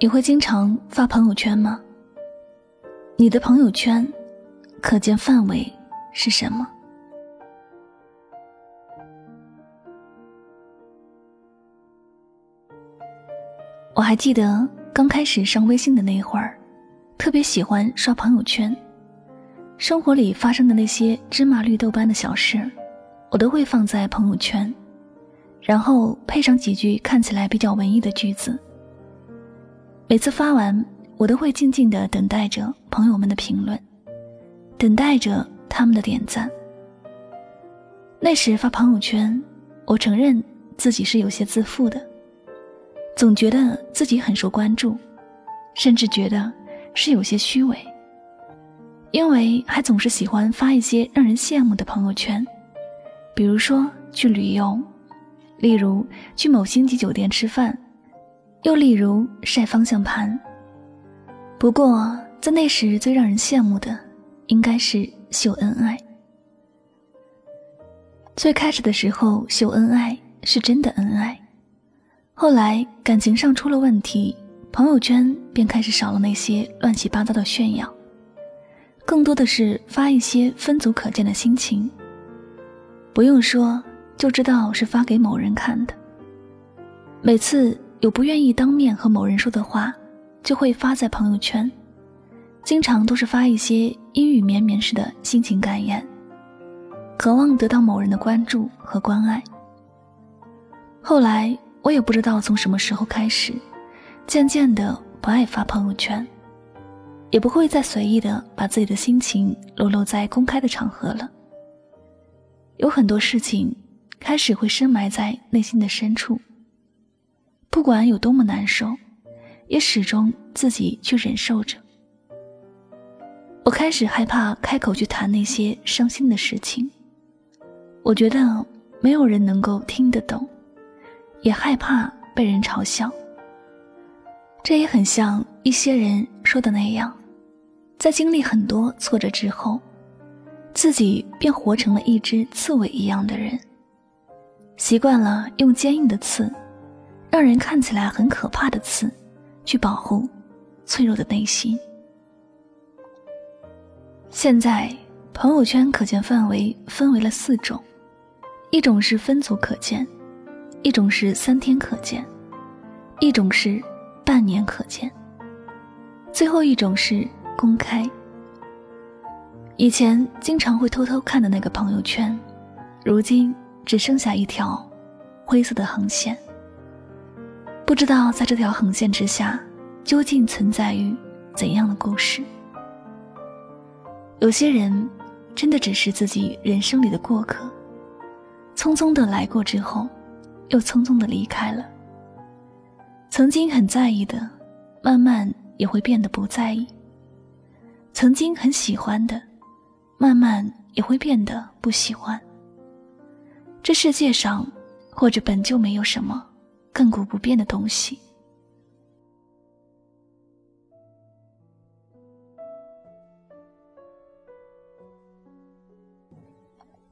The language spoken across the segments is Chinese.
你会经常发朋友圈吗？你的朋友圈可见范围是什么？我还记得刚开始上微信的那会儿，特别喜欢刷朋友圈，生活里发生的那些芝麻绿豆般的小事，我都会放在朋友圈，然后配上几句看起来比较文艺的句子。每次发完，我都会静静的等待着朋友们的评论，等待着他们的点赞。那时发朋友圈，我承认自己是有些自负的，总觉得自己很受关注，甚至觉得是有些虚伪，因为还总是喜欢发一些让人羡慕的朋友圈，比如说去旅游，例如去某星级酒店吃饭。又例如晒方向盘。不过在那时最让人羡慕的，应该是秀恩爱。最开始的时候秀恩爱是真的恩爱，后来感情上出了问题，朋友圈便开始少了那些乱七八糟的炫耀，更多的是发一些分组可见的心情。不用说就知道是发给某人看的。每次。有不愿意当面和某人说的话，就会发在朋友圈，经常都是发一些阴雨绵绵似的心情感言，渴望得到某人的关注和关爱。后来我也不知道从什么时候开始，渐渐的不爱发朋友圈，也不会再随意的把自己的心情裸露在公开的场合了。有很多事情开始会深埋在内心的深处。不管有多么难受，也始终自己去忍受着。我开始害怕开口去谈那些伤心的事情，我觉得没有人能够听得懂，也害怕被人嘲笑。这也很像一些人说的那样，在经历很多挫折之后，自己便活成了一只刺猬一样的人，习惯了用坚硬的刺。让人看起来很可怕的刺，去保护脆弱的内心。现在朋友圈可见范围分为了四种：一种是分组可见，一种是三天可见，一种是半年可见，最后一种是公开。以前经常会偷偷看的那个朋友圈，如今只剩下一条灰色的横线。不知道在这条横线之下，究竟存在于怎样的故事？有些人，真的只是自己人生里的过客，匆匆的来过之后，又匆匆的离开了。曾经很在意的，慢慢也会变得不在意；曾经很喜欢的，慢慢也会变得不喜欢。这世界上，或者本就没有什么。亘古不变的东西。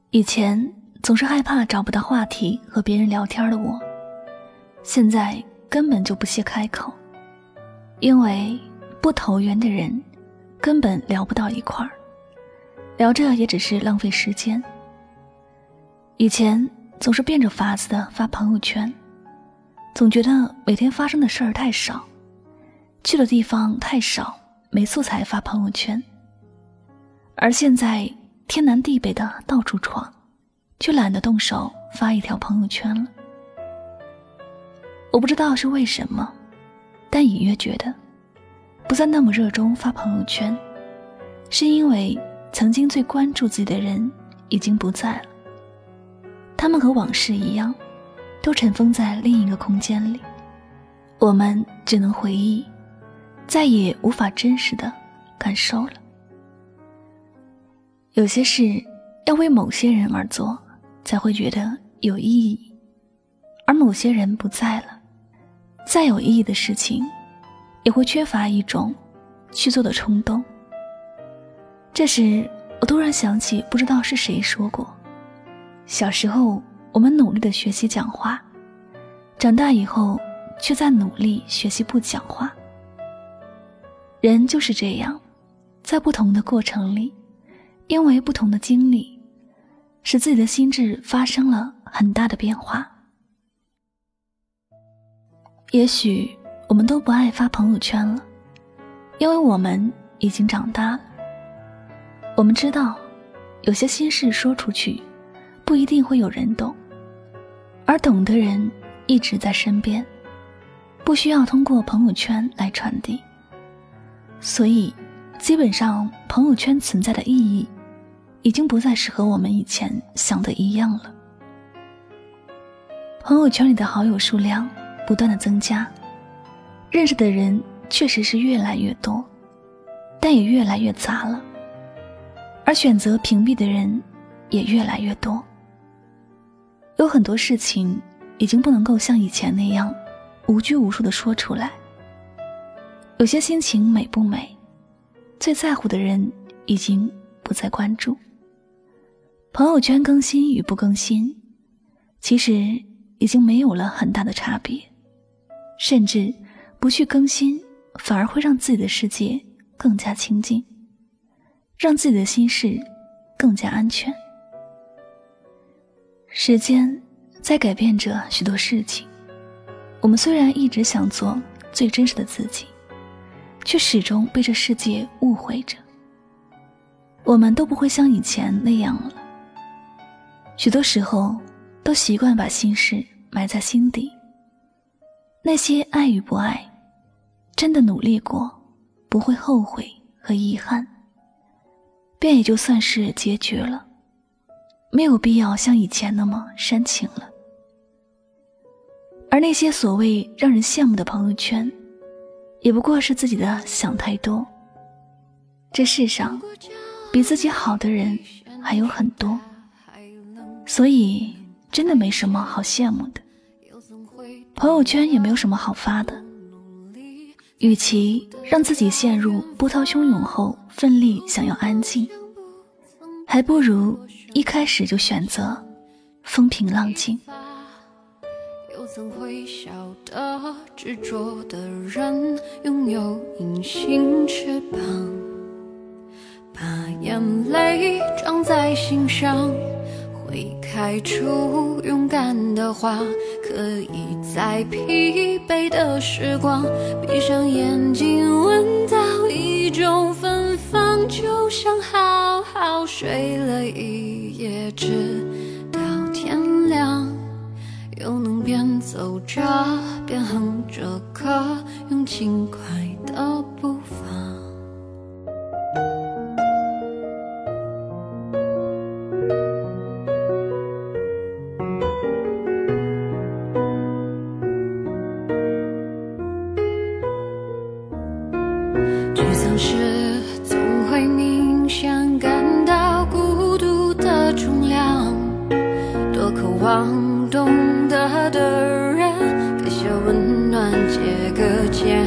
以前总是害怕找不到话题和别人聊天的我，现在根本就不屑开口，因为不投缘的人根本聊不到一块儿，聊着也只是浪费时间。以前总是变着法子的发朋友圈。总觉得每天发生的事儿太少，去的地方太少，没素材发朋友圈。而现在天南地北的到处闯，却懒得动手发一条朋友圈了。我不知道是为什么，但隐约觉得，不再那么热衷发朋友圈，是因为曾经最关注自己的人已经不在了。他们和往事一样。都尘封在另一个空间里，我们只能回忆，再也无法真实的感受了。有些事要为某些人而做，才会觉得有意义；而某些人不在了，再有意义的事情，也会缺乏一种去做的冲动。这时，我突然想起，不知道是谁说过，小时候。我们努力的学习讲话，长大以后却在努力学习不讲话。人就是这样，在不同的过程里，因为不同的经历，使自己的心智发生了很大的变化。也许我们都不爱发朋友圈了，因为我们已经长大了。我们知道，有些心事说出去，不一定会有人懂，而懂的人一直在身边，不需要通过朋友圈来传递。所以，基本上朋友圈存在的意义，已经不再是和我们以前想的一样了。朋友圈里的好友数量不断的增加，认识的人确实是越来越多，但也越来越杂了。而选择屏蔽的人也越来越多，有很多事情已经不能够像以前那样无拘无束的说出来。有些心情美不美，最在乎的人已经不再关注。朋友圈更新与不更新，其实已经没有了很大的差别，甚至不去更新，反而会让自己的世界更加清静。让自己的心事更加安全。时间在改变着许多事情。我们虽然一直想做最真实的自己，却始终被这世界误会着。我们都不会像以前那样了。许多时候，都习惯把心事埋在心底。那些爱与不爱，真的努力过，不会后悔和遗憾。便也就算是结局了，没有必要像以前那么煽情了。而那些所谓让人羡慕的朋友圈，也不过是自己的想太多。这世上，比自己好的人还有很多，所以真的没什么好羡慕的。朋友圈也没有什么好发的。与其让自己陷入波涛汹涌后奋力想要安静，还不如一开始就选择风平浪静。又怎会晓得执着的人，拥有隐形翅膀，把眼泪装在心上。会开出勇敢的花，可以在疲惫的时光，闭上眼睛闻到一种芬芳，就像好好睡了一夜，直到天亮，又能边走着边哼着歌，用轻快的步懂得的人，给些温暖，借个肩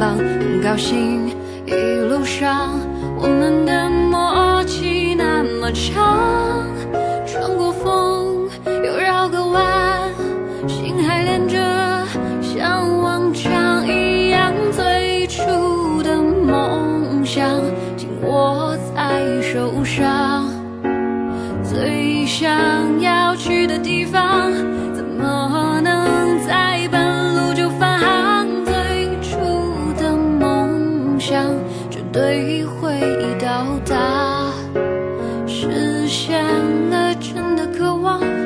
膀，很高兴，一路上我们的默契那么长，穿过风又绕个弯，心还连着，像往常一样，最初的梦想紧握在手上，最想方怎么能在半路就返航最初的梦想绝对会到达实现了真的渴望？